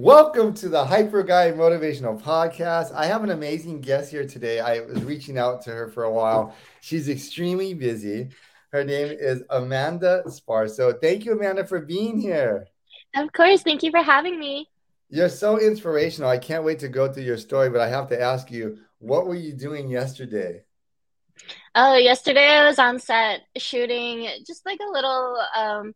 Welcome to the Hyper Guy Motivational Podcast. I have an amazing guest here today. I was reaching out to her for a while. She's extremely busy. Her name is Amanda Sparso. Thank you, Amanda, for being here. Of course. Thank you for having me. You're so inspirational. I can't wait to go through your story, but I have to ask you, what were you doing yesterday? Oh, yesterday I was on set shooting just like a little um,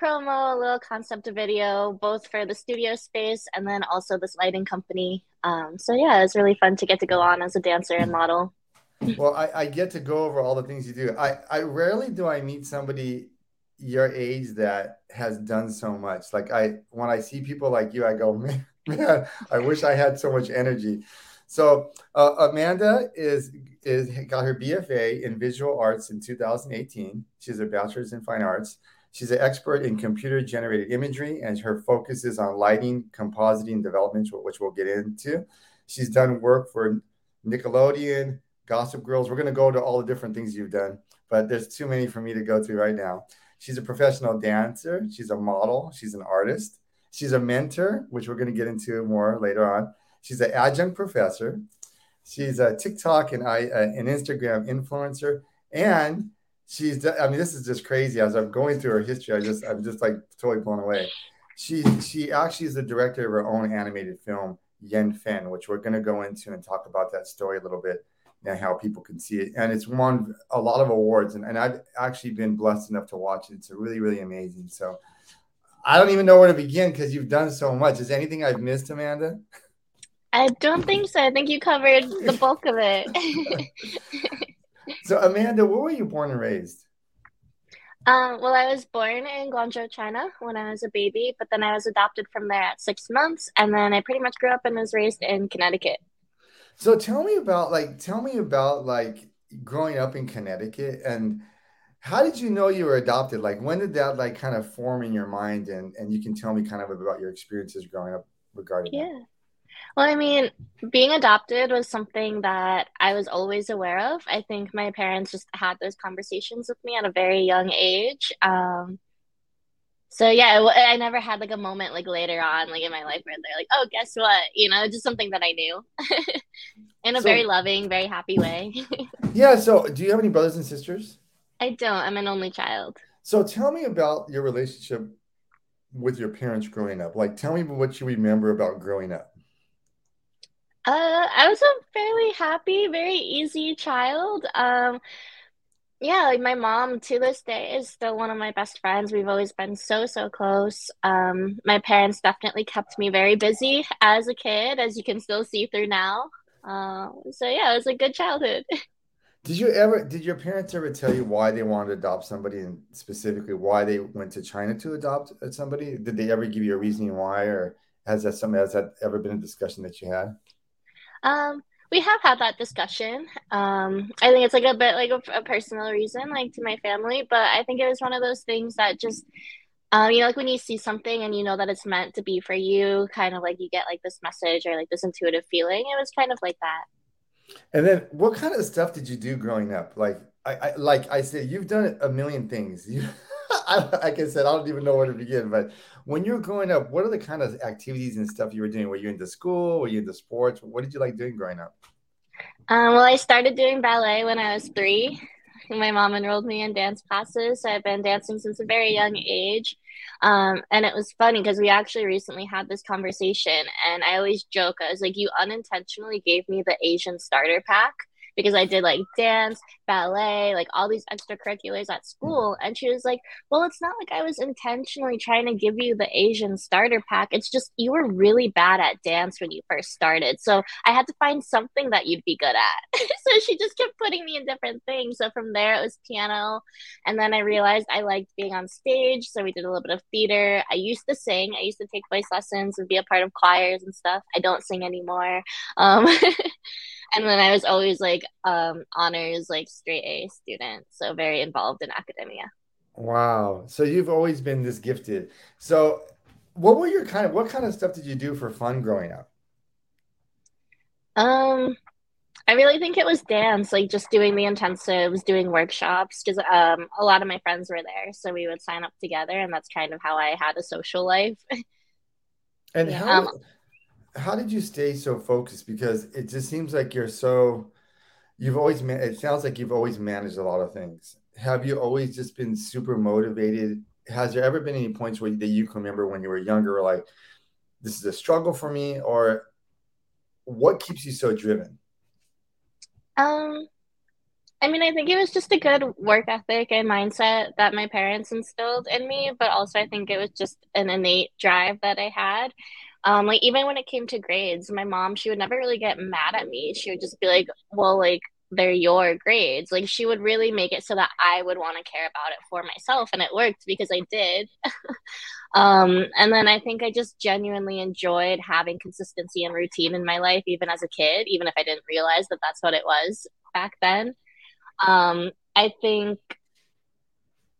promo, a little concept video, both for the studio space and then also this lighting company. Um, so yeah, it's really fun to get to go on as a dancer and model. Well, I, I get to go over all the things you do. I, I rarely do I meet somebody your age that has done so much. Like I when I see people like you, I go, man, man I wish I had so much energy. So uh, Amanda is is got her BFA in visual arts in 2018. She's a bachelor's in fine arts. She's an expert in computer generated imagery, and her focus is on lighting, compositing development, which we'll get into. She's done work for Nickelodeon, Gossip Girls. We're going to go to all the different things you've done, but there's too many for me to go through right now. She's a professional dancer. She's a model. She's an artist. She's a mentor, which we're going to get into more later on. She's an adjunct professor. She's a TikTok and I uh, an Instagram influencer, and she's. I mean, this is just crazy. As I'm going through her history, I just I'm just like totally blown away. She she actually is the director of her own animated film Yuanfen, which we're going to go into and talk about that story a little bit and how people can see it. And it's won a lot of awards, and, and I've actually been blessed enough to watch it. It's really, really amazing. So I don't even know where to begin because you've done so much. Is anything I've missed, Amanda? I don't think so. I think you covered the bulk of it. so, Amanda, where were you born and raised? Um, well, I was born in Guangzhou, China when I was a baby, but then I was adopted from there at six months. And then I pretty much grew up and was raised in Connecticut. So tell me about like tell me about like growing up in Connecticut and how did you know you were adopted? Like when did that like kind of form in your mind and and you can tell me kind of about your experiences growing up regarding Yeah. That. Well, I mean, being adopted was something that I was always aware of. I think my parents just had those conversations with me at a very young age. Um, so yeah, I never had like a moment like later on, like in my life, where they're like, "Oh, guess what?" You know, just something that I knew, in a so, very loving, very happy way. yeah. So, do you have any brothers and sisters? I don't. I'm an only child. So, tell me about your relationship with your parents growing up. Like, tell me what you remember about growing up. Uh, I was a fairly happy, very easy child. Um, yeah, like my mom to this day is still one of my best friends. We've always been so, so close. Um, my parents definitely kept me very busy as a kid, as you can still see through now. Uh, so yeah, it was a good childhood. Did you ever did your parents ever tell you why they wanted to adopt somebody and specifically why they went to China to adopt somebody? Did they ever give you a reasoning why or has that some has that ever been a discussion that you had? Um we have had that discussion. Um, I think it's like a bit like a, a, personal reason, like to my family, but I think it was one of those things that just, um, you know, like when you see something and you know that it's meant to be for you, kind of like you get like this message or like this intuitive feeling. It was kind of like that. And then, what kind of stuff did you do growing up? Like, I, I like I said, you've done a million things. You, Like I said, I don't even know where to begin. But when you were growing up, what are the kind of activities and stuff you were doing? Were you into school? Were you into sports? What did you like doing growing up? Um, well, I started doing ballet when I was three. My mom enrolled me in dance classes. So I've been dancing since a very young age. Um, and it was funny because we actually recently had this conversation, and I always joke, I was like, You unintentionally gave me the Asian starter pack because I did like dance, ballet, like all these extracurriculars at school. And she was like, Well, it's not like I was intentionally trying to give you the Asian starter pack. It's just you were really bad at dance when you first started. So I had to find something that you'd be good at. so she just kept putting me in different things. So from there, it was piano. And then I realized I liked being on stage. So we did a little bit of theater. I used to sing, I used to take voice lessons and be a part of choirs and stuff. I don't sing anymore. Um, and then I was always like um, honors, like straight A student, so very involved in academia. Wow! So you've always been this gifted. So, what were your kind of what kind of stuff did you do for fun growing up? Um, I really think it was dance, like just doing the intensives, doing workshops, because um, a lot of my friends were there, so we would sign up together, and that's kind of how I had a social life. And how um, how did you stay so focused? Because it just seems like you're so you've always it sounds like you've always managed a lot of things. Have you always just been super motivated? Has there ever been any points where that you can remember when you were younger, like this is a struggle for me, or what keeps you so driven? Um, I mean, I think it was just a good work ethic and mindset that my parents instilled in me, but also I think it was just an innate drive that I had. Um, like even when it came to grades, my mom she would never really get mad at me. She would just be like, "Well, like they're your grades." Like she would really make it so that I would want to care about it for myself, and it worked because I did. um, and then I think I just genuinely enjoyed having consistency and routine in my life, even as a kid, even if I didn't realize that that's what it was back then. Um, I think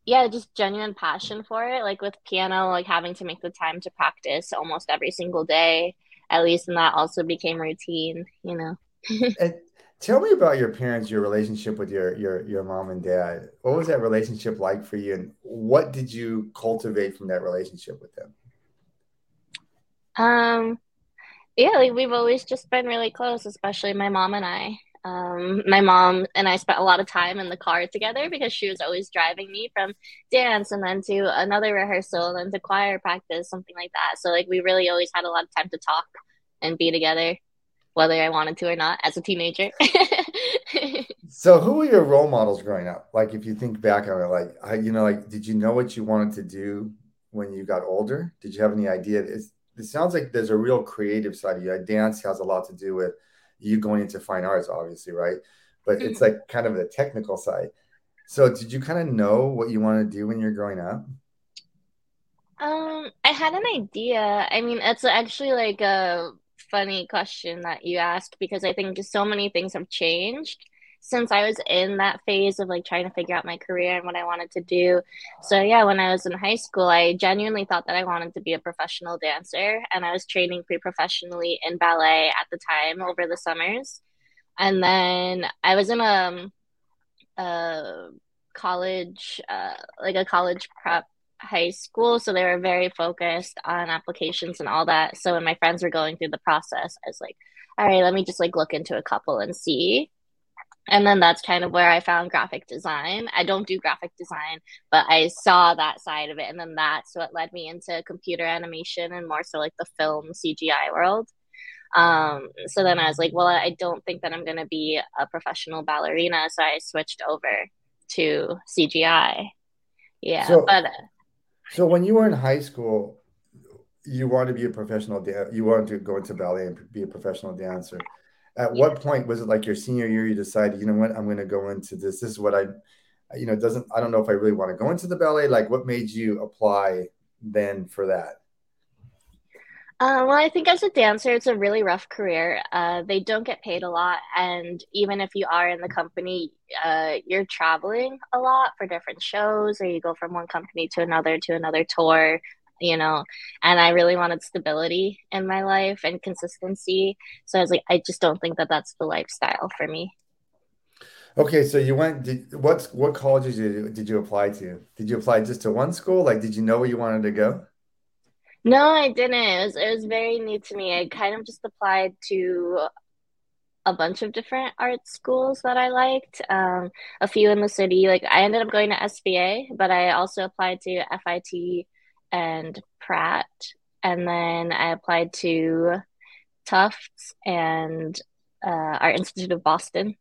yeah, just genuine passion for it. Like with piano, like having to make the time to practice almost every single day, at least, and that also became routine, you know. and tell me about your parents, your relationship with your your your mom and dad. What was that relationship like for you, and what did you cultivate from that relationship with them? Um, yeah, like we've always just been really close, especially my mom and I. Um, my mom and I spent a lot of time in the car together because she was always driving me from dance and then to another rehearsal and then to choir practice, something like that. So like we really always had a lot of time to talk and be together, whether I wanted to or not as a teenager. so who were your role models growing up? Like if you think back on it, like you know, like did you know what you wanted to do when you got older? Did you have any idea? It's, it sounds like there's a real creative side of you. Dance has a lot to do with you going into fine arts, obviously, right? But it's mm-hmm. like kind of the technical side. So, did you kind of know what you want to do when you're growing up? Um, I had an idea. I mean, it's actually like a funny question that you asked because I think so many things have changed since I was in that phase of like trying to figure out my career and what I wanted to do. So yeah, when I was in high school, I genuinely thought that I wanted to be a professional dancer and I was training pre-professionally in ballet at the time over the summers. And then I was in a, a college, uh, like a college prep high school so they were very focused on applications and all that so when my friends were going through the process i was like all right let me just like look into a couple and see and then that's kind of where I found graphic design. I don't do graphic design, but I saw that side of it. And then that's what led me into computer animation and more so like the film CGI world. Um, so then I was like, well, I don't think that I'm going to be a professional ballerina. So I switched over to CGI. Yeah. So, but, uh, so when you were in high school, you wanted to be a professional, da- you wanted to go into ballet and be a professional dancer at yeah. what point was it like your senior year you decided you know what? I'm going to go into this. This is what i you know doesn't i don't know if i really want to go into the ballet. Like what made you apply then for that? Uh, well, I think as a dancer, it's a really rough career. Uh, they don't get paid a lot, and even if you are in the company, uh, you're traveling a lot for different shows, or you go from one company to another to another tour you know, and I really wanted stability in my life and consistency. So I was like, I just don't think that that's the lifestyle for me. Okay, so you went. Did, what what colleges did you, did you apply to? Did you apply just to one school? Like, did you know where you wanted to go? No, I didn't. It was it was very new to me. I kind of just applied to a bunch of different art schools that I liked. Um, a few in the city. Like I ended up going to SVA, but I also applied to FIT and Pratt. And then I applied to Tufts and uh, Art Institute of Boston,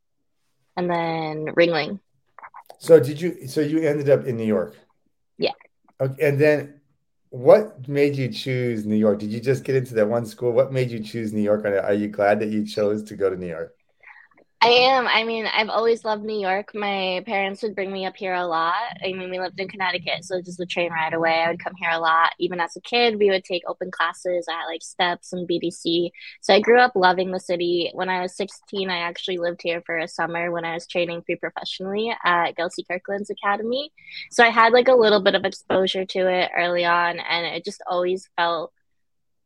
and then Ringling. So did you? So you ended up in New York. Yeah. Okay, and then what made you choose New York? Did you just get into that one school? What made you choose New York? Are you glad that you chose to go to New York? I am. I mean, I've always loved New York. My parents would bring me up here a lot. I mean, we lived in Connecticut, so just the train ride away, I would come here a lot. Even as a kid, we would take open classes at like Steps and BDC. So I grew up loving the city. When I was 16, I actually lived here for a summer when I was training pre professionally at Gelsey Kirkland's Academy. So I had like a little bit of exposure to it early on, and it just always felt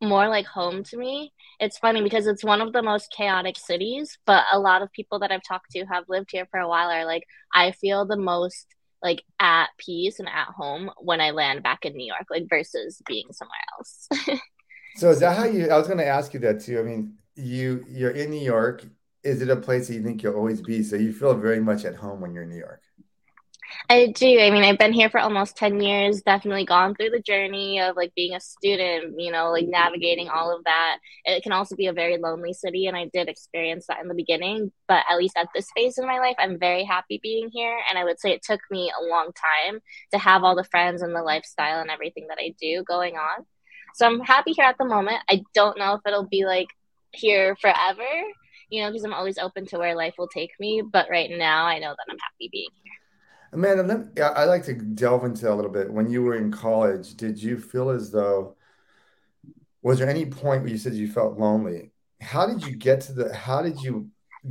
more like home to me. It's funny because it's one of the most chaotic cities, but a lot of people that I've talked to have lived here for a while are like, I feel the most like at peace and at home when I land back in New York, like versus being somewhere else. So is that how you? I was going to ask you that too. I mean, you you're in New York. Is it a place that you think you'll always be? So you feel very much at home when you're in New York. I do. I mean, I've been here for almost 10 years, definitely gone through the journey of like being a student, you know, like navigating all of that. It can also be a very lonely city, and I did experience that in the beginning. But at least at this phase in my life, I'm very happy being here. And I would say it took me a long time to have all the friends and the lifestyle and everything that I do going on. So I'm happy here at the moment. I don't know if it'll be like here forever, you know, because I'm always open to where life will take me. But right now, I know that I'm happy being here. Amanda, yeah, I'd like to delve into a little bit. When you were in college, did you feel as though was there any point where you said you felt lonely? How did you get to the how did you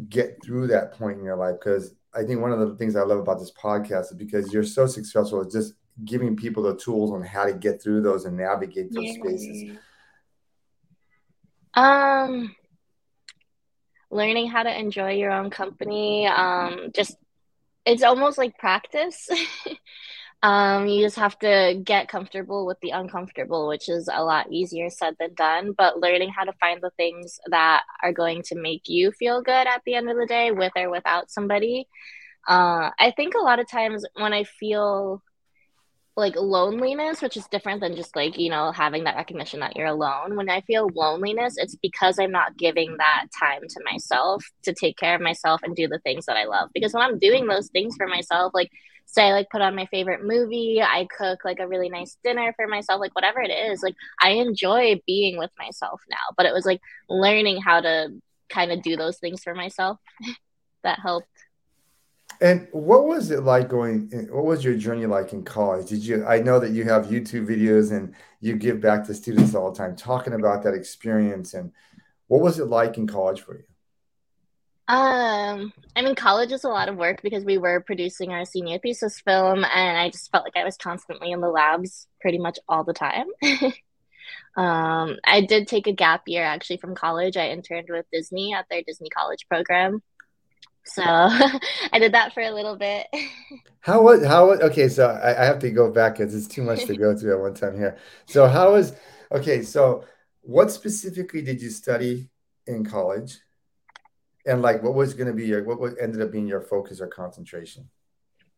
get through that point in your life? Because I think one of the things I love about this podcast is because you're so successful at just giving people the tools on how to get through those and navigate those yeah. spaces. Um learning how to enjoy your own company, um, just it's almost like practice. um, you just have to get comfortable with the uncomfortable, which is a lot easier said than done. But learning how to find the things that are going to make you feel good at the end of the day, with or without somebody. Uh, I think a lot of times when I feel like loneliness, which is different than just like, you know, having that recognition that you're alone. When I feel loneliness, it's because I'm not giving that time to myself to take care of myself and do the things that I love. Because when I'm doing those things for myself, like say I like put on my favorite movie, I cook like a really nice dinner for myself, like whatever it is, like I enjoy being with myself now. But it was like learning how to kind of do those things for myself that helped. And what was it like going? What was your journey like in college? Did you? I know that you have YouTube videos and you give back to students all the time, talking about that experience. And what was it like in college for you? Um, I mean, college is a lot of work because we were producing our senior thesis film, and I just felt like I was constantly in the labs pretty much all the time. um, I did take a gap year actually from college. I interned with Disney at their Disney College program so I did that for a little bit. how was how okay? So I, I have to go back because it's too much to go through at one time here. So how was okay? So what specifically did you study in college? And like, what was going to be your what ended up being your focus or concentration?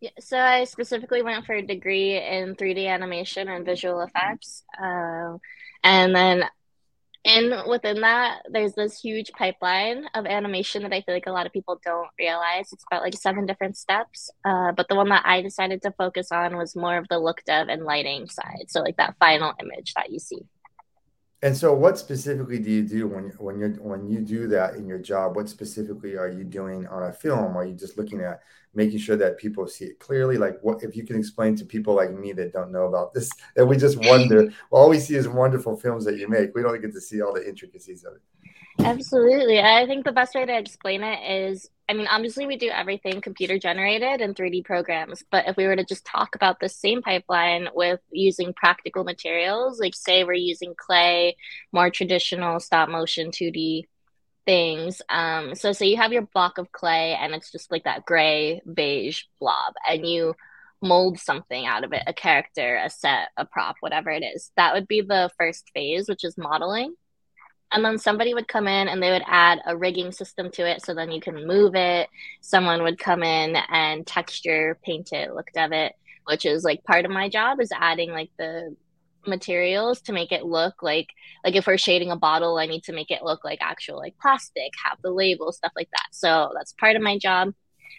Yeah, so I specifically went for a degree in 3D animation and visual effects, um, and then and within that there's this huge pipeline of animation that i feel like a lot of people don't realize. It's about like seven different steps uh, but the one that i decided to focus on was more of the look dev and lighting side. So like that final image that you see and so, what specifically do you do when when you when you do that in your job? What specifically are you doing on a film? Are you just looking at making sure that people see it clearly? Like, what if you can explain to people like me that don't know about this, that we just wonder? all we see is wonderful films that you make. We don't get to see all the intricacies of it. Absolutely. I think the best way to explain it is I mean, obviously, we do everything computer generated and 3D programs. But if we were to just talk about the same pipeline with using practical materials, like say we're using clay, more traditional stop motion 2D things. Um, so, say you have your block of clay and it's just like that gray, beige blob, and you mold something out of it a character, a set, a prop, whatever it is. That would be the first phase, which is modeling and then somebody would come in and they would add a rigging system to it. So then you can move it. Someone would come in and texture paint it look of it which is like part of my job is adding like the materials to make it look like like if we're shading a bottle i need to make it look like actual like plastic have the label stuff like that. So that's part of my job.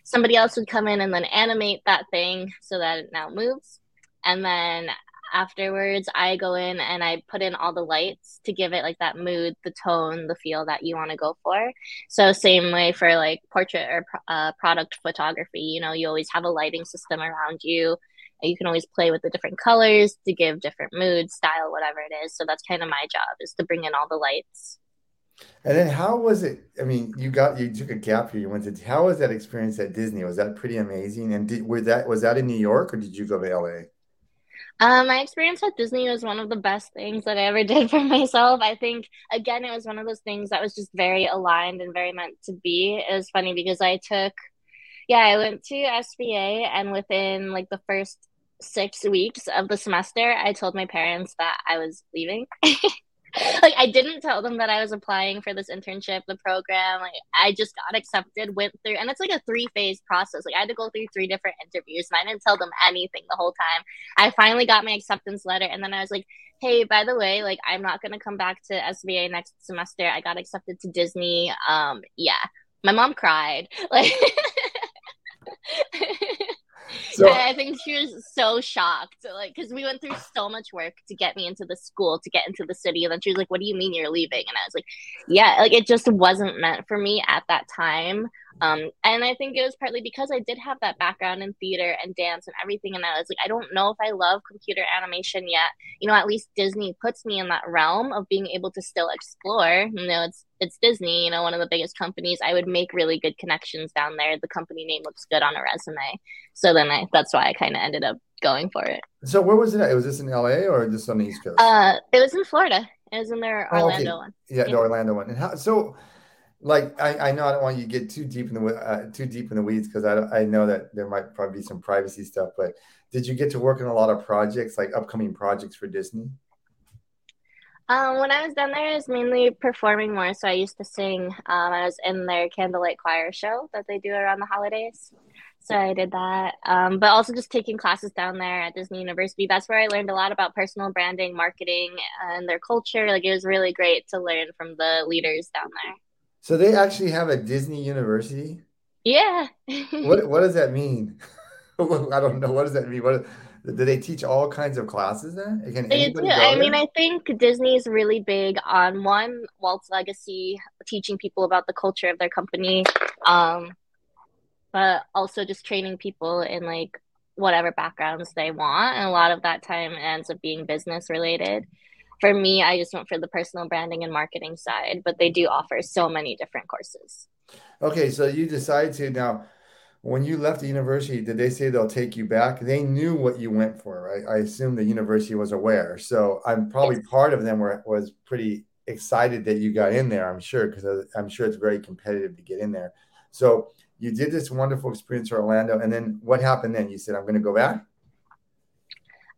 Somebody else would come in and then animate that thing so that it now moves. And then afterwards i go in and i put in all the lights to give it like that mood the tone the feel that you want to go for so same way for like portrait or uh, product photography you know you always have a lighting system around you you can always play with the different colors to give different moods style whatever it is so that's kind of my job is to bring in all the lights and then how was it? I mean, you got you took a gap year. You went to how was that experience at Disney? Was that pretty amazing? And did were that was that in New York or did you go to LA? Um, my experience at Disney was one of the best things that I ever did for myself. I think, again, it was one of those things that was just very aligned and very meant to be. It was funny because I took, yeah, I went to SVA, and within like the first six weeks of the semester, I told my parents that I was leaving. like I didn't tell them that I was applying for this internship, the program. Like I just got accepted, went through, and it's like a three phase process. Like I had to go through three different interviews, and I didn't tell them anything the whole time. I finally got my acceptance letter, and then I was like, "Hey, by the way, like I'm not gonna come back to SVA next semester. I got accepted to Disney. Um, yeah." My mom cried. Like. So, I think she was so shocked, like, because we went through so much work to get me into the school, to get into the city. And then she was like, What do you mean you're leaving? And I was like, Yeah, like, it just wasn't meant for me at that time. Um, and I think it was partly because I did have that background in theater and dance and everything. And I was like, I don't know if I love computer animation yet. You know, at least Disney puts me in that realm of being able to still explore. You know, it's it's Disney, you know, one of the biggest companies. I would make really good connections down there. The company name looks good on a resume. So then I that's why I kind of ended up going for it. So where was it at? Was this in LA or just on the East Coast? Uh, it was in Florida. It was in their Orlando oh, okay. one. Yeah, the Orlando one. And how so like I, I know I don't want you to get too deep in the uh, too deep in the weeds because I I know that there might probably be some privacy stuff. But did you get to work on a lot of projects, like upcoming projects for Disney? Um, when I was down there, I was mainly performing more. So I used to sing. Um, I was in their candlelight choir show that they do around the holidays. So I did that. Um, but also just taking classes down there at Disney University. That's where I learned a lot about personal branding, marketing, and their culture. Like it was really great to learn from the leaders down there. So they actually have a Disney University. Yeah. what What does that mean? I don't know. What does that mean? What do they teach all kinds of classes there? Can they do. I mean, I think Disney is really big on one Walt's legacy, teaching people about the culture of their company, um, but also just training people in like whatever backgrounds they want. And a lot of that time ends up being business related for me, I just went for the personal branding and marketing side, but they do offer so many different courses. Okay, so you decided to now when you left the university, did they say they'll take you back? They knew what you went for, right? I assume the university was aware. So I'm probably yes. part of them were, was pretty excited that you got in there, I'm sure, because uh, I'm sure it's very competitive to get in there. So you did this wonderful experience in Orlando. And then what happened then? You said, I'm going to go back?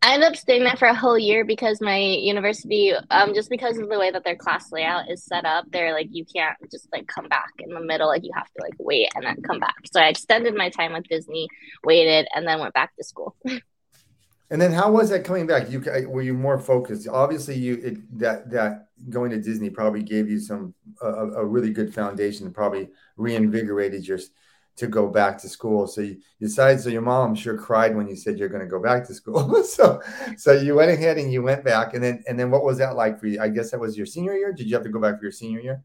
I ended up staying there for a whole year because my university, um, just because of the way that their class layout is set up, they're like you can't just like come back in the middle. Like you have to like wait and then come back. So I extended my time with Disney, waited, and then went back to school. and then how was that coming back? You were you more focused? Obviously, you it, that that going to Disney probably gave you some a, a really good foundation. Probably reinvigorated your to go back to school. So you decided, so your mom sure cried when you said you're going to go back to school. so, so you went ahead and you went back and then, and then what was that like for you? I guess that was your senior year. Did you have to go back for your senior year?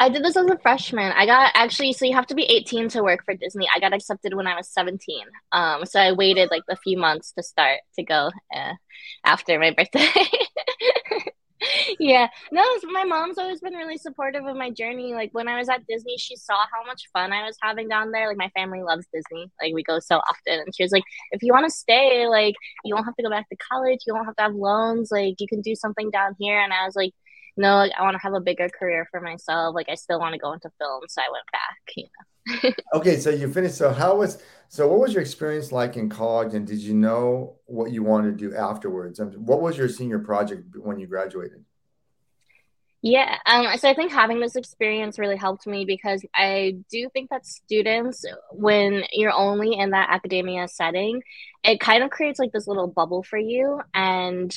I did this as a freshman. I got actually, so you have to be 18 to work for Disney. I got accepted when I was 17. Um, so I waited like a few months to start to go uh, after my birthday. yeah. No my mom's always been really supportive of my journey. Like when i was at disney she saw how much fun i was having down there. Like my family loves disney. Like we go so often. And she was like if you want to stay like you don't have to go back to college. You don't have to have loans. Like you can do something down here. And i was like no like, i want to have a bigger career for myself. Like i still want to go into film. So i went back you know. Okay so you finished so how was so what was your experience like in college and did you know what you wanted to do afterwards and what was your senior project when you graduated yeah, um, so I think having this experience really helped me because I do think that students, when you're only in that academia setting, it kind of creates like this little bubble for you. And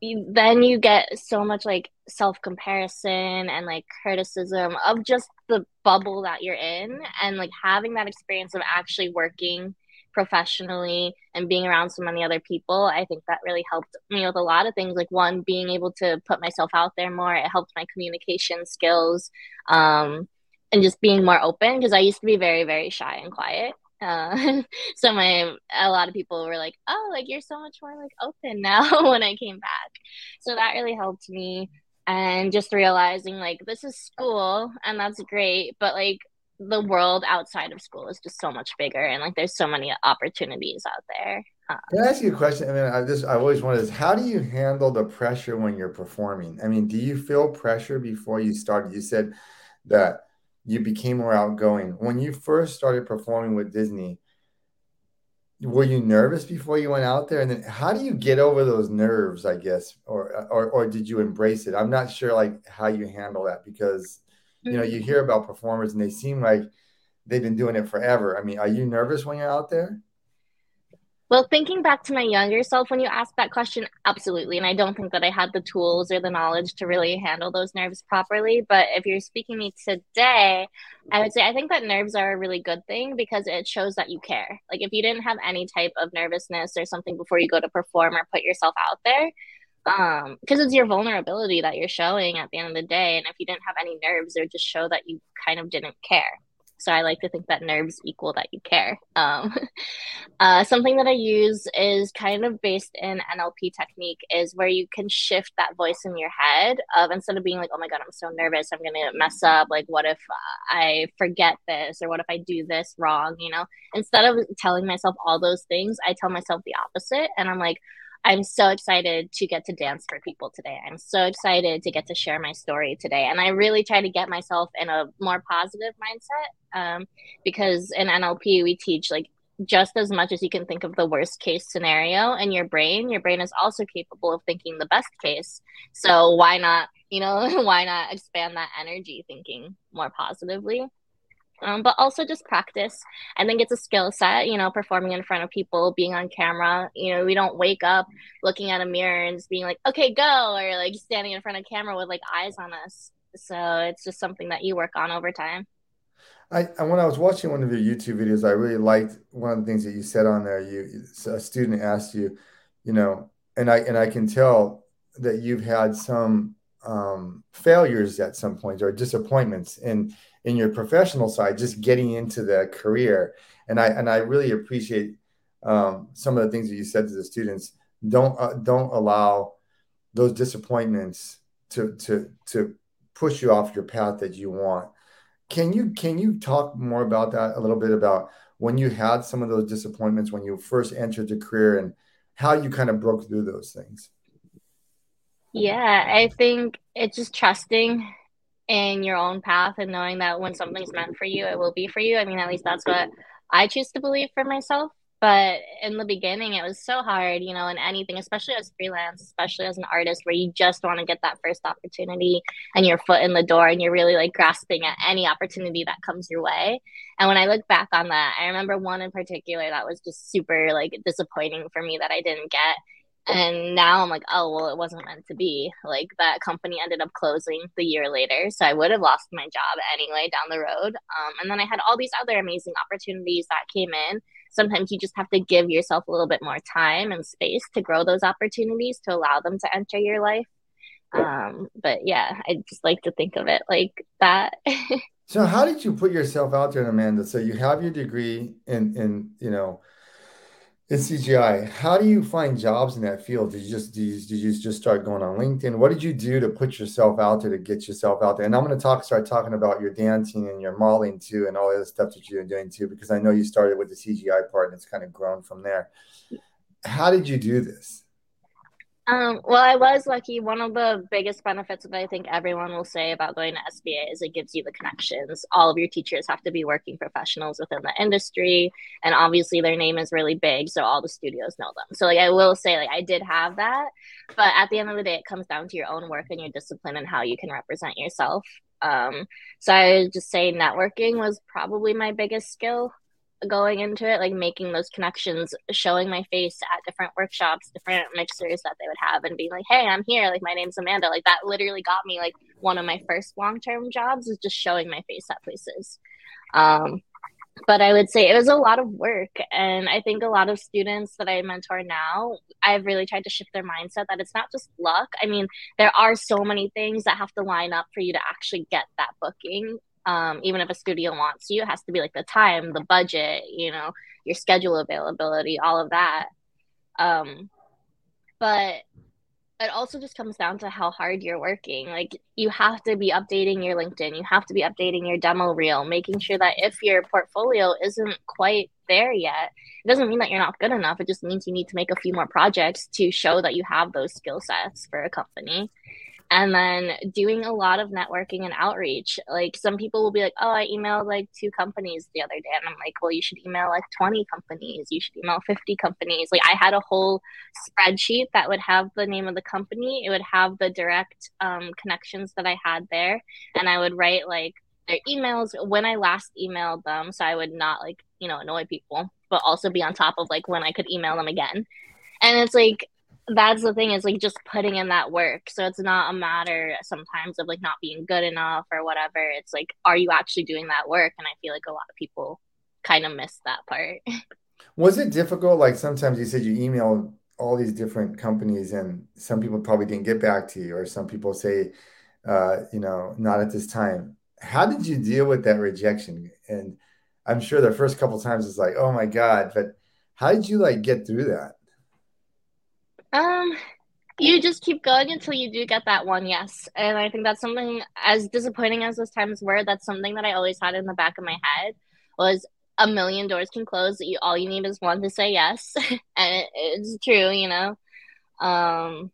then you get so much like self comparison and like criticism of just the bubble that you're in. And like having that experience of actually working professionally and being around so many other people, I think that really helped me with a lot of things. Like one, being able to put myself out there more. It helped my communication skills, um, and just being more open because I used to be very, very shy and quiet. Uh, so my a lot of people were like, "Oh, like you're so much more like open now." when I came back, so that really helped me. And just realizing like this is school and that's great, but like the world outside of school is just so much bigger and like there's so many opportunities out there um, can i ask you a question i mean i just i always wanted this how do you handle the pressure when you're performing i mean do you feel pressure before you start? you said that you became more outgoing when you first started performing with disney were you nervous before you went out there? And then how do you get over those nerves, I guess, or or or did you embrace it? I'm not sure like how you handle that because you know you hear about performers and they seem like they've been doing it forever. I mean, are you nervous when you're out there? Well, thinking back to my younger self when you asked that question, absolutely. And I don't think that I had the tools or the knowledge to really handle those nerves properly. But if you're speaking me today, I would say I think that nerves are a really good thing because it shows that you care. Like if you didn't have any type of nervousness or something before you go to perform or put yourself out there, um because it's your vulnerability that you're showing at the end of the day and if you didn't have any nerves it would just show that you kind of didn't care so I like to think that nerves equal that you care. Um, uh, something that I use is kind of based in NLP technique is where you can shift that voice in your head of instead of being like, oh my God, I'm so nervous, I'm going to mess up. Like, what if I forget this? Or what if I do this wrong? You know, instead of telling myself all those things, I tell myself the opposite. And I'm like, I'm so excited to get to dance for people today. I'm so excited to get to share my story today. And I really try to get myself in a more positive mindset um, because in NLP, we teach like just as much as you can think of the worst case scenario in your brain, your brain is also capable of thinking the best case. So why not, you know, why not expand that energy thinking more positively? Um, but also just practice. I think it's a skill set, you know, performing in front of people, being on camera. You know, we don't wake up looking at a mirror and just being like, okay, go, or like standing in front of camera with like eyes on us. So it's just something that you work on over time. I, when I was watching one of your YouTube videos, I really liked one of the things that you said on there. You a student asked you, you know, and I and I can tell that you've had some um, failures at some point or disappointments, and in your professional side, just getting into the career. And I and I really appreciate um, some of the things that you said to the students. Don't uh, don't allow those disappointments to to to push you off your path that you want. Can you can you talk more about that a little bit about when you had some of those disappointments when you first entered the career and how you kind of broke through those things? Yeah, I think it's just trusting in your own path and knowing that when something's meant for you, it will be for you. I mean, at least that's what I choose to believe for myself. But in the beginning, it was so hard, you know, in anything, especially as freelance, especially as an artist, where you just want to get that first opportunity and your foot in the door and you're really like grasping at any opportunity that comes your way. And when I look back on that, I remember one in particular that was just super like disappointing for me that I didn't get and now i'm like oh well it wasn't meant to be. Like that company ended up closing the year later so i would have lost my job anyway down the road. Um, and then i had all these other amazing opportunities that came in. Sometimes you just have to give yourself a little bit more time and space to grow those opportunities to allow them to enter your life. Um, but yeah i just like to think of it like that. So how did you put yourself out there amanda? So you have your degree in in you know in CGI, how do you find jobs in that field? Did you just did you, did you just start going on LinkedIn? What did you do to put yourself out there to get yourself out there? And I'm going to talk start talking about your dancing and your modeling too, and all the other stuff that you're doing too, because I know you started with the CGI part and it's kind of grown from there. How did you do this? Um, well, I was lucky. One of the biggest benefits that I think everyone will say about going to SVA is it gives you the connections. All of your teachers have to be working professionals within the industry, and obviously their name is really big, so all the studios know them. So, like, I will say, like, I did have that, but at the end of the day, it comes down to your own work and your discipline and how you can represent yourself. Um, so I would just say networking was probably my biggest skill going into it, like making those connections, showing my face at different workshops, different mixers that they would have, and being like, "Hey, I'm here. Like, my name's Amanda." Like that literally got me like one of my first long term jobs is just showing my face at places. Um, but I would say it was a lot of work, and I think a lot of students that I mentor now, I've really tried to shift their mindset that it's not just luck. I mean, there are so many things that have to line up for you to actually get that booking um, even if a studio wants you, it has to be like the time, the budget, you know, your schedule availability, all of that. Um, but it also just comes down to how hard you're working. Like you have to be updating your LinkedIn, you have to be updating your demo reel, making sure that if your portfolio isn't quite there yet, it doesn't mean that you're not good enough. It just means you need to make a few more projects to show that you have those skill sets for a company. And then doing a lot of networking and outreach. Like some people will be like, "Oh, I emailed like two companies the other day," and I'm like, "Well, you should email like 20 companies. You should email 50 companies." Like I had a whole spreadsheet that would have the name of the company. It would have the direct um, connections that I had there, and I would write like their emails when I last emailed them, so I would not like you know annoy people, but also be on top of like when I could email them again. And it's like that's the thing is like just putting in that work. So it's not a matter sometimes of like not being good enough or whatever. It's like are you actually doing that work? And i feel like a lot of people kind of miss that part. Was it difficult? Like sometimes you said you emailed all these different companies and some people probably didn't get back to you or some people say uh, you know not at this time. How did you deal with that rejection? And i'm sure the first couple times it's like oh my god but how did you like get through that um, you just keep going until you do get that one yes. And I think that's something as disappointing as those times were, that's something that I always had in the back of my head was a million doors can close. You all you need is one to say yes. and it, it's true, you know. Um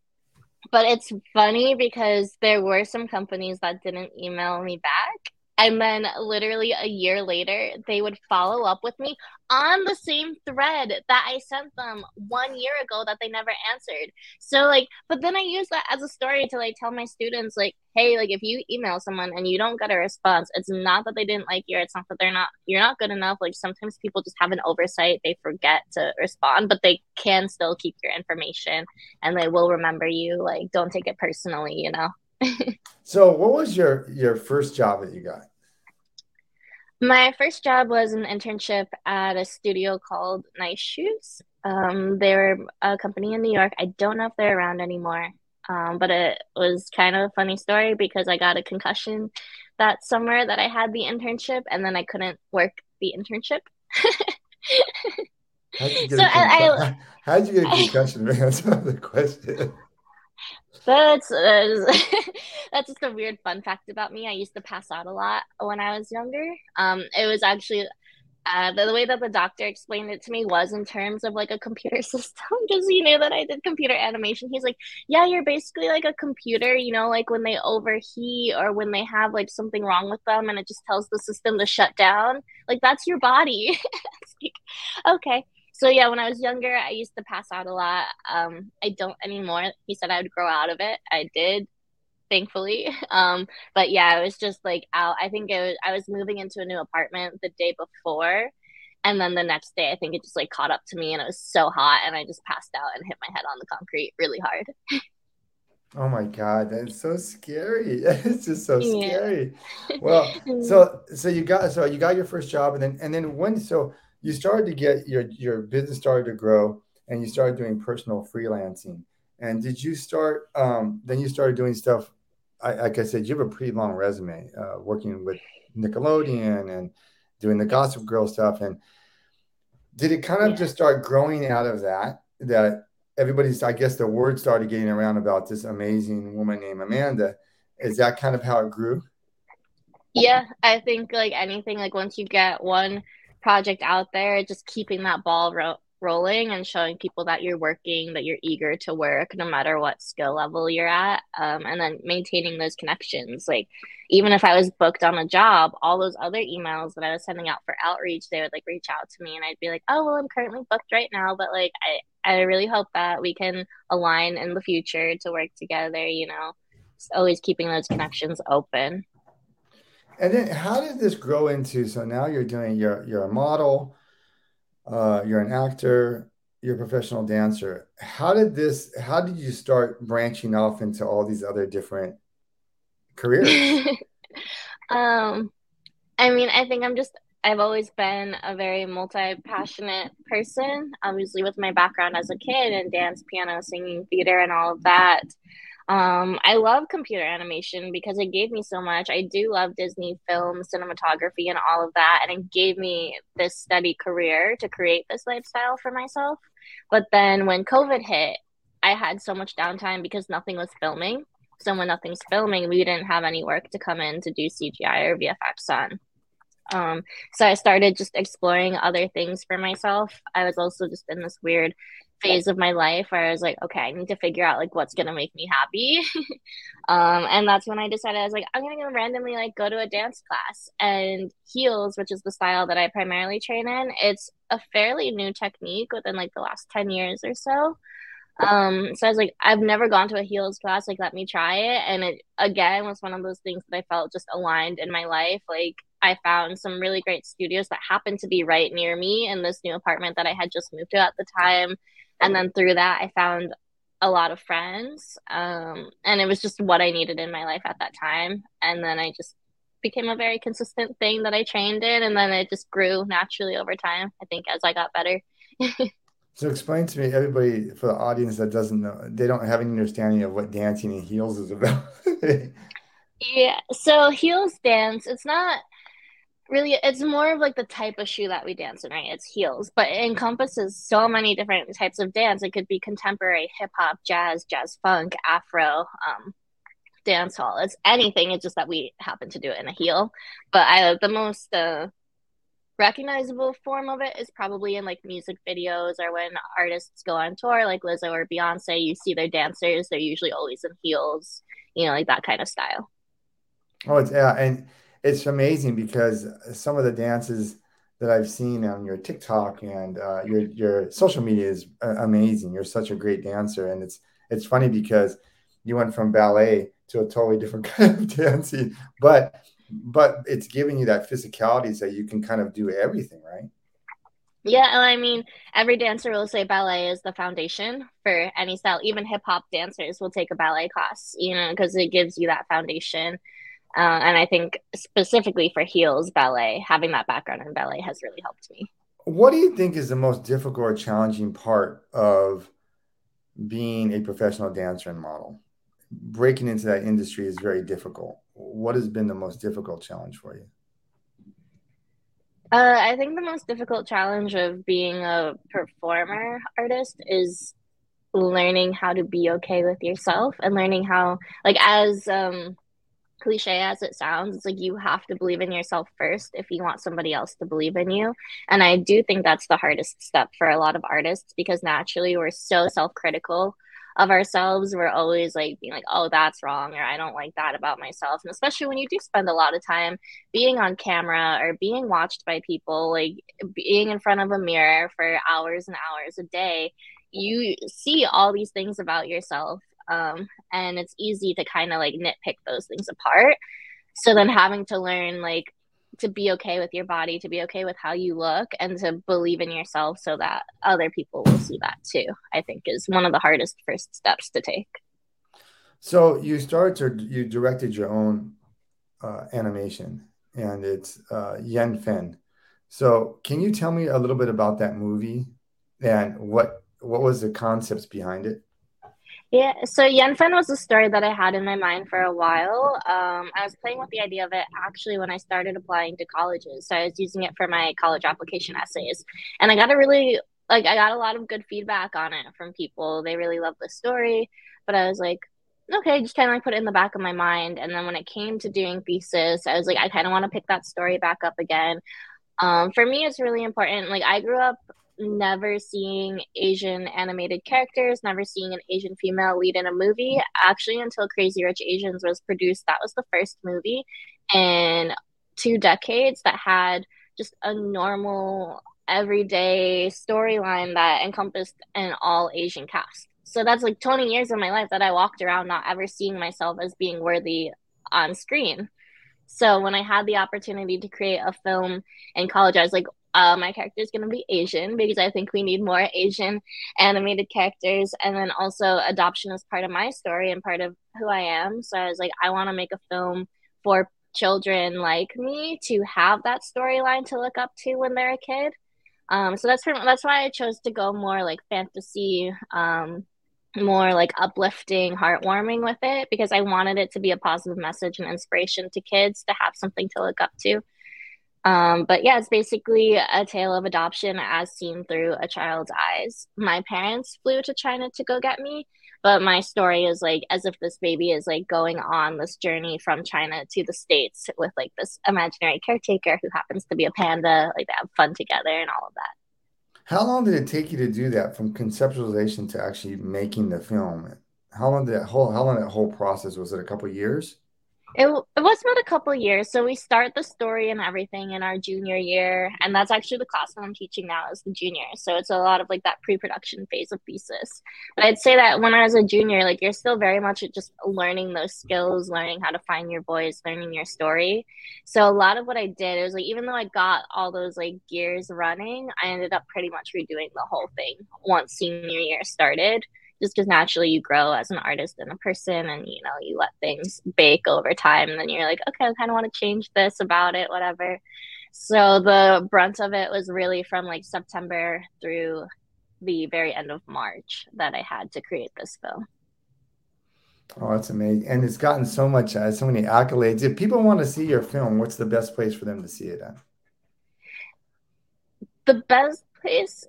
but it's funny because there were some companies that didn't email me back and then literally a year later, they would follow up with me on the same thread that I sent them one year ago that they never answered. So like, but then I use that as a story to like tell my students like, hey, like if you email someone and you don't get a response, it's not that they didn't like you, it's not that they're not you're not good enough. Like sometimes people just have an oversight, they forget to respond, but they can still keep your information and they will remember you. Like, don't take it personally, you know. So, what was your your first job that you got? My first job was an internship at a studio called Nice Shoes. Um, they were a company in New York. I don't know if they're around anymore, um, but it was kind of a funny story because I got a concussion that summer that I had the internship, and then I couldn't work the internship. How'd you get, so a, I, how'd you get a concussion, man? That's the question. That's uh, that's just a weird fun fact about me. I used to pass out a lot when I was younger. Um, it was actually uh, the, the, way that the doctor explained it to me was in terms of like a computer system because he knew that I did computer animation. He's like, Yeah, you're basically like a computer, you know, like when they overheat or when they have like something wrong with them and it just tells the system to shut down. Like, that's your body. like, okay so yeah, when I was younger, I used to pass out a lot. Um, I don't anymore. He said I would grow out of it. I did, thankfully. Um, but yeah, I was just like out. I think it was I was moving into a new apartment the day before, and then the next day, I think it just like caught up to me, and it was so hot, and I just passed out and hit my head on the concrete really hard. Oh my God, that's so scary. It's just so yeah. scary. Well, so so you got so you got your first job and then and then when so you started to get your your business started to grow and you started doing personal freelancing. And did you start um, then you started doing stuff I, like i said you have a pretty long resume uh, working with nickelodeon and doing the gossip girl stuff. And did it kind of yeah. just start growing out of that that everybody's i guess the word started getting around about this amazing woman named amanda? Is that kind of how it grew? Yeah i think like anything like once you get one project out there, just keeping that ball ro- rolling and showing people that you're working, that you're eager to work no matter what skill level you're at. Um, and then maintaining those connections. Like, even if I was booked on a job, all those other emails that I was sending out for outreach, they would like reach out to me and I'd be like, oh, well, I'm currently booked right now, but like, I, I really hope that we can align in the future to work together, you know, just always keeping those connections open. And then how did this grow into? So now you're doing you're you're a model, uh, you're an actor, you're a professional dancer. How did this? How did you start branching off into all these other different careers? um, I mean, I think I'm just I've always been a very multi passionate person. Obviously, with my background as a kid and dance, piano, singing, theater, and all of that. Um, I love computer animation because it gave me so much. I do love Disney film, cinematography, and all of that. And it gave me this steady career to create this lifestyle for myself. But then when COVID hit, I had so much downtime because nothing was filming. So when nothing's filming, we didn't have any work to come in to do CGI or VFX on. Um, so I started just exploring other things for myself. I was also just in this weird phase of my life where I was like, okay, I need to figure out like what's gonna make me happy. um, and that's when I decided I was like, I'm gonna go randomly like go to a dance class and heels, which is the style that I primarily train in. It's a fairly new technique within like the last 10 years or so. Um, so I was like, I've never gone to a heels class, like let me try it. And it again was one of those things that I felt just aligned in my life. Like I found some really great studios that happened to be right near me in this new apartment that I had just moved to at the time and then through that i found a lot of friends um, and it was just what i needed in my life at that time. And then i just became a very consistent thing that i trained in and then it just grew naturally over time i think as i got better. So explain to me everybody for the audience that doesn't know they don't have any understanding of what dancing in heels is about. Yeah so heels dance it's not really it's more of like the type of shoe that we dance in right? It's heels but it encompasses so many different types of dance. It could be contemporary hip-hop jazz jazz funk afro um dance hall. It's anything. It's just that we happen to do it in a heel. But i the most uh recognizable form of it is probably in like music videos or when artists go on tour like lizzo or beyonce. You see their dancers. They're usually always in heels you know like that kind of style. Oh it's yeah and it's amazing because some of the dances that I've seen on your TikTok and uh, your your social media is uh, amazing. You're such a great dancer, and it's it's funny because you went from ballet to a totally different kind of dancing, but but it's giving you that physicality so you can kind of do everything, right? Yeah, I mean, every dancer will say ballet is the foundation for any style. Even hip hop dancers will take a ballet class, you know, because it gives you that foundation. Uh, and I think specifically for heels ballet, having that background in ballet has really helped me. What do you think is the most difficult or challenging part of being a professional dancer and model? Breaking into that industry is very difficult. What has been the most difficult challenge for you? Uh, I think the most difficult challenge of being a performer artist is learning how to be okay with yourself and learning how, like, as um, cliche as it sounds, it's like you have to believe in yourself first if you want somebody else to believe in you. And I do think that's the hardest step for a lot of artists because naturally we're so self critical of ourselves. We're always like being like, oh, that's wrong, or I don't like that about myself. And especially when you do spend a lot of time being on camera or being watched by people, like being in front of a mirror for hours and hours a day, you see all these things about yourself um, and it's easy to kind of like nitpick those things apart. So then having to learn like to be okay with your body to be okay with how you look and to believe in yourself so that other people will see that too i think is one of the hardest first steps to take. So you started to you directed your own uh, animation and it's uh, Yuanfen. So can you tell me a little bit about that movie and what what was the concepts behind it yeah, so Yuanfen was a story that I had in my mind for a while. Um, I was playing with the idea of it actually when I started applying to colleges. So I was using it for my college application essays. And I got a really, like, I got a lot of good feedback on it from people. They really loved the story. But I was like, okay, just kind of like put it in the back of my mind. And then when it came to doing thesis, I was like, I kind of want to pick that story back up again. Um, for me, it's really important. Like, I grew up never seeing Asian animated characters, never seeing an Asian female lead in a movie. Actually, until Crazy Rich Asians was produced, that was the first movie in two decades that had just a normal, everyday storyline that encompassed an all Asian cast. So that's like 20 years of my life that I walked around not ever seeing myself as being worthy on screen. So when I had the opportunity to create a film in college, I was like, uh, my character is going to be Asian because I think we need more Asian animated characters. And then also, adoption is part of my story and part of who I am. So I was like, I want to make a film for children like me to have that storyline to look up to when they're a kid. Um, so that's that's why I chose to go more like fantasy, um, more like uplifting, heartwarming with it because I wanted it to be a positive message and inspiration to kids to have something to look up to. Um, but yeah, it's basically a tale of adoption as seen through a child's eyes. My parents flew to China to go get me, but my story is like as if this baby is like going on this journey from China to the States with like this imaginary caretaker who happens to be a panda. Like they have fun together and all of that. How long did it take you to do that from conceptualization to actually making the film? How long did that whole how long that whole process was it a couple years? It, it was about a couple years. So we start the story and everything in our junior year. And that's actually the class that I'm teaching now is the junior. So it's a lot of like that pre-production phase of thesis. But I'd say that when I was a junior, like you're still very much just learning those skills, learning how to find your voice, learning your story. So a lot of what I did, was like, even though I got all those like gears running, I ended up pretty much redoing the whole thing once senior year started just because naturally you grow as an artist and a person and you know you let things bake over time and then you're like okay i kind of want to change this about it whatever so the brunt of it was really from like september through the very end of march that i had to create this film Oh, that's amazing. And it's gotten so much, uh, so many accolades. If people want to see your film, what's the best place for them to see it at? The best place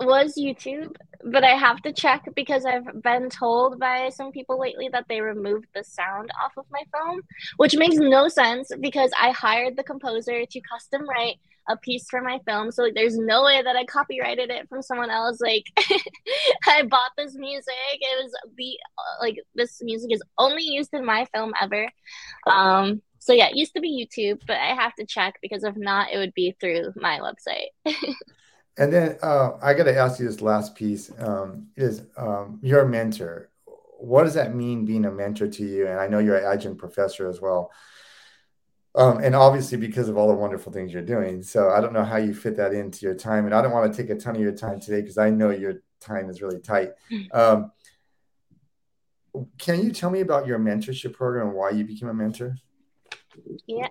was YouTube, but I have to check because I've been told by some people lately that they removed the sound off of my phone, which makes no sense because I hired the composer to custom write a piece for my film. So like, there's no way that I copyrighted it from someone else. Like I bought this music. It was the like this music is only used in my film ever. Um so yeah, it used to be YouTube, but I have to check because if not, it would be through my website. And then uh, I got to ask you this last piece um, is um, your mentor. What does that mean being a mentor to you? And I know you're an adjunct professor as well. Um, and obviously because of all the wonderful things you're doing. So I don't know how you fit that into your time. And I don't want to take a ton of your time today because I know your time is really tight. Um, can you tell me about your mentorship program and why you became a mentor? Yeah.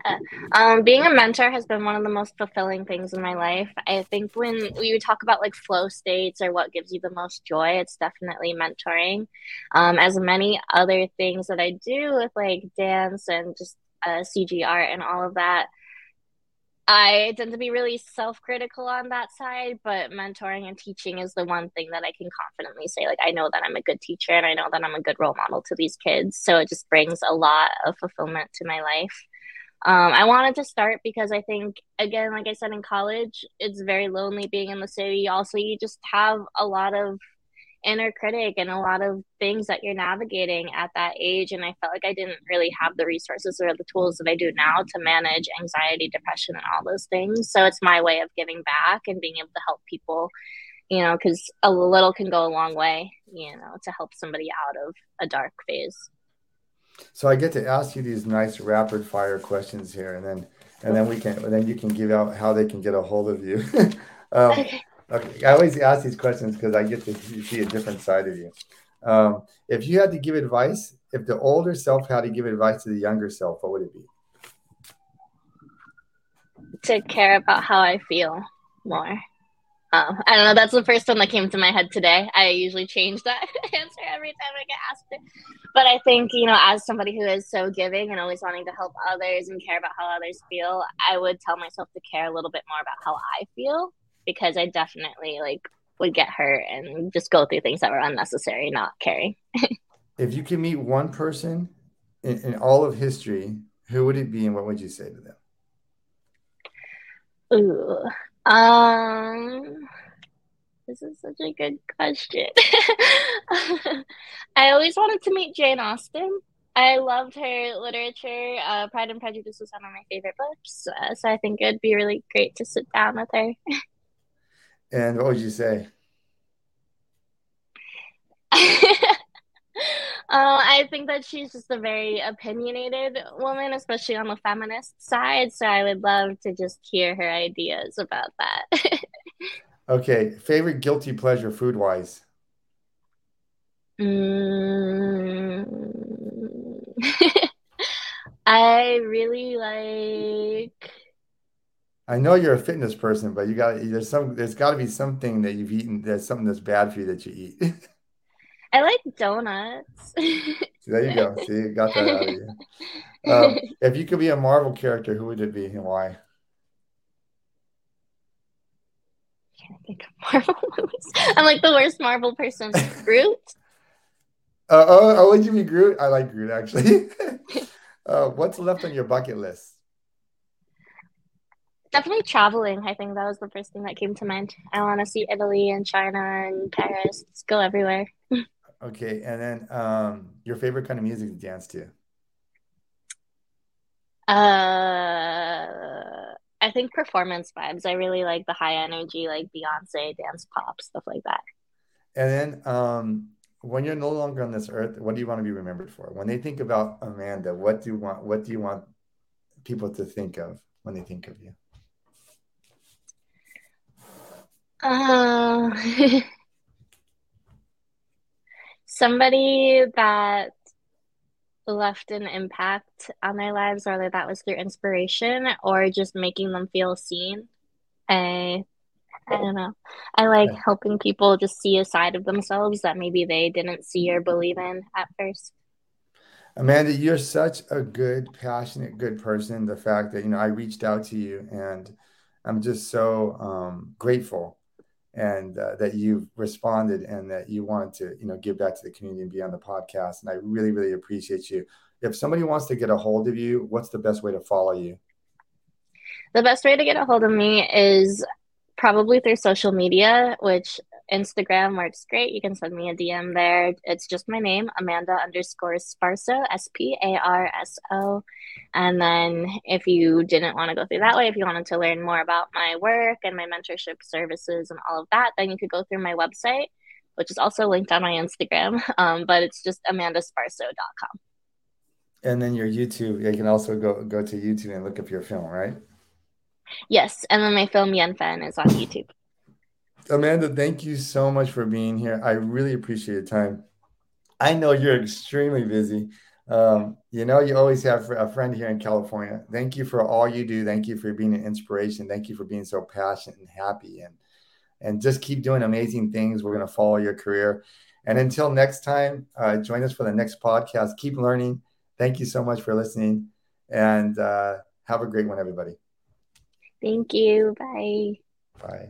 Um, being a mentor has been one of the most fulfilling things in my life. I think when we talk about like flow states or what gives you the most joy, it's definitely mentoring. Um, as many other things that I do with like dance and just uh, CG art and all of that, I tend to be really self critical on that side, but mentoring and teaching is the one thing that I can confidently say, like, I know that I'm a good teacher and I know that I'm a good role model to these kids. So it just brings a lot of fulfillment to my life. Um, I wanted to start because I think, again, like I said, in college, it's very lonely being in the city. Also, you just have a lot of inner critic and a lot of things that you're navigating at that age. And I felt like I didn't really have the resources or the tools that I do now to manage anxiety, depression, and all those things. So it's my way of giving back and being able to help people, you know, because a little can go a long way, you know, to help somebody out of a dark phase. So I get to ask you these nice rapid fire questions here, and then and then we can and then you can give out how they can get a hold of you. um, okay. okay. I always ask these questions because I get to see a different side of you. Um, if you had to give advice, if the older self had to give advice to the younger self, what would it be? To care about how I feel more. Um, I don't know. That's the first one that came to my head today. I usually change that answer every time I get asked it. But I think, you know, as somebody who is so giving and always wanting to help others and care about how others feel, I would tell myself to care a little bit more about how I feel because I definitely like would get hurt and just go through things that were unnecessary, not caring. if you could meet one person in, in all of history, who would it be and what would you say to them? Ooh. Um, this is such a good question. I always wanted to meet Jane Austen. I loved her literature. Uh, Pride and Prejudice was one of my favorite books, uh, so I think it'd be really great to sit down with her. and what would you say? Uh, I think that she's just a very opinionated woman, especially on the feminist side. So I would love to just hear her ideas about that. okay. Favorite guilty pleasure food wise? Mm. I really like. I know you're a fitness person, but you got there's some there's got to be something that you've eaten there's something that's bad for you that you eat. I like donuts. there you go. See, got that out of you. Um, if you could be a Marvel character, who would it be and why? Can't think of Marvel movies. I'm like the worst Marvel person. Groot. Uh, oh, oh, would you be Groot? I like Groot actually. uh, what's left on your bucket list? definitely traveling. I think that was the first thing that came to mind. I want to see Italy and China and Paris. Let's go everywhere. Okay, and then um, your favorite kind of music to dance to? Uh, I think performance vibes. I really like the high energy, like Beyonce, dance pop, stuff like that. And then um, when you're no longer on this earth, what do you want to be remembered for? When they think about Amanda, what do you want? What do you want people to think of when they think of you? Uh, somebody that left an impact on their lives, whether that was through inspiration or just making them feel seen. I I don't know. I like Yeah. helping people just see a side of themselves that maybe they didn't see or believe in at first. Amanda, you're such a good, passionate, good person. The fact that, you know, I reached out to you and I'm just so um, grateful and uh, that you've responded and that you wanted to, you know, give back to the community and be on the podcast. And I really, really appreciate you. If somebody wants to get a hold of you, what's the best way to follow you? The best way to get a hold of me is probably through social media, which Instagram works great. You can send me a DM there. It's just my name, Amanda underscore Sparso, S P A R S O. And then if you didn't want to go through that way, if you wanted to learn more about my work and my mentorship services and all of that, then you could go through my website, which is also linked on my Instagram. Um, but it's just amandasparso.com. And then your YouTube, you can also go go to YouTube and look up your film, right? Yes. And then my film Yuanfen is on YouTube. Amanda, thank you so much for being here. I really appreciate your time. I know you're extremely busy. Um, you know, you always have a friend here in California. Thank you for all you do. Thank you for being an inspiration. Thank you for being so passionate and happy and and just keep doing amazing things. We're going to follow your career. And until next time, uh, join us for the next podcast. Keep learning. Thank you so much for listening and uh, have a great one, everybody. Thank you. Bye. Bye.